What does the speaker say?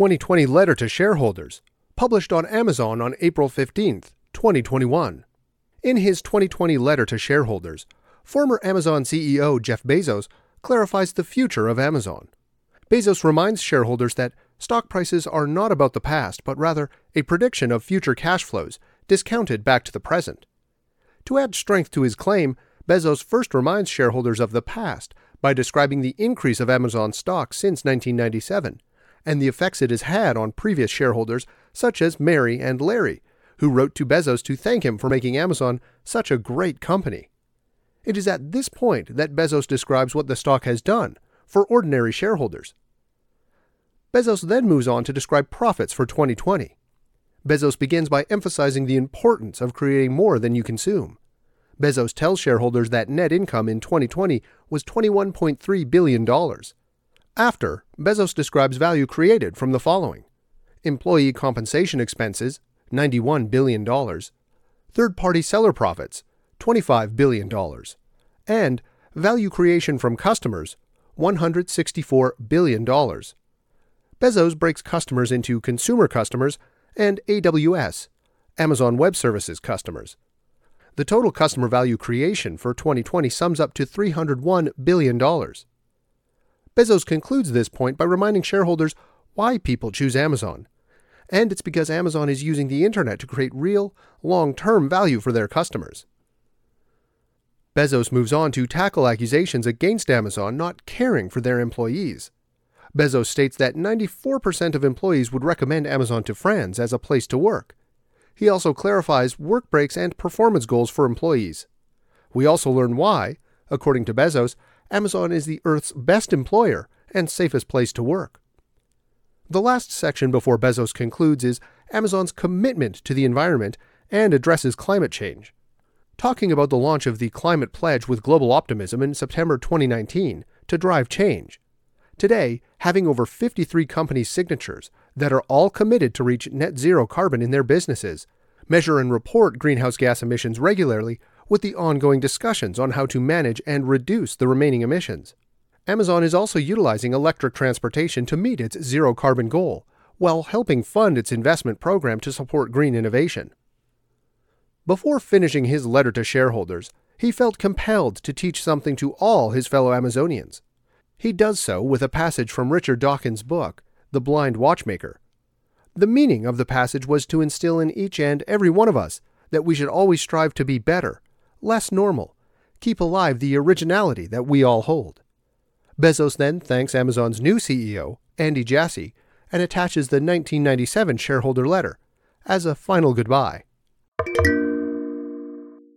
2020 letter to shareholders, published on Amazon on April 15, 2021. In his 2020 letter to shareholders, former Amazon CEO Jeff Bezos clarifies the future of Amazon. Bezos reminds shareholders that stock prices are not about the past, but rather a prediction of future cash flows, discounted back to the present. To add strength to his claim, Bezos first reminds shareholders of the past by describing the increase of Amazon stock since 1997 and the effects it has had on previous shareholders such as Mary and Larry, who wrote to Bezos to thank him for making Amazon such a great company. It is at this point that Bezos describes what the stock has done for ordinary shareholders. Bezos then moves on to describe profits for 2020. Bezos begins by emphasizing the importance of creating more than you consume. Bezos tells shareholders that net income in 2020 was $21.3 billion. After, Bezos describes value created from the following employee compensation expenses, $91 billion, third party seller profits, $25 billion, and value creation from customers, $164 billion. Bezos breaks customers into consumer customers and AWS, Amazon Web Services customers. The total customer value creation for 2020 sums up to $301 billion. Bezos concludes this point by reminding shareholders why people choose Amazon. And it's because Amazon is using the internet to create real, long term value for their customers. Bezos moves on to tackle accusations against Amazon not caring for their employees. Bezos states that 94% of employees would recommend Amazon to friends as a place to work. He also clarifies work breaks and performance goals for employees. We also learn why, according to Bezos, Amazon is the Earth's best employer and safest place to work. The last section before Bezos concludes is Amazon's commitment to the environment and addresses climate change. Talking about the launch of the Climate Pledge with Global Optimism in September 2019 to drive change. Today, having over 53 companies' signatures that are all committed to reach net zero carbon in their businesses, measure and report greenhouse gas emissions regularly with the ongoing discussions on how to manage and reduce the remaining emissions. Amazon is also utilizing electric transportation to meet its zero carbon goal, while helping fund its investment program to support green innovation. Before finishing his letter to shareholders, he felt compelled to teach something to all his fellow Amazonians. He does so with a passage from Richard Dawkins' book, The Blind Watchmaker. The meaning of the passage was to instill in each and every one of us that we should always strive to be better, less normal, keep alive the originality that we all hold. Bezos then thanks Amazon's new CEO, Andy Jassy, and attaches the 1997 shareholder letter as a final goodbye.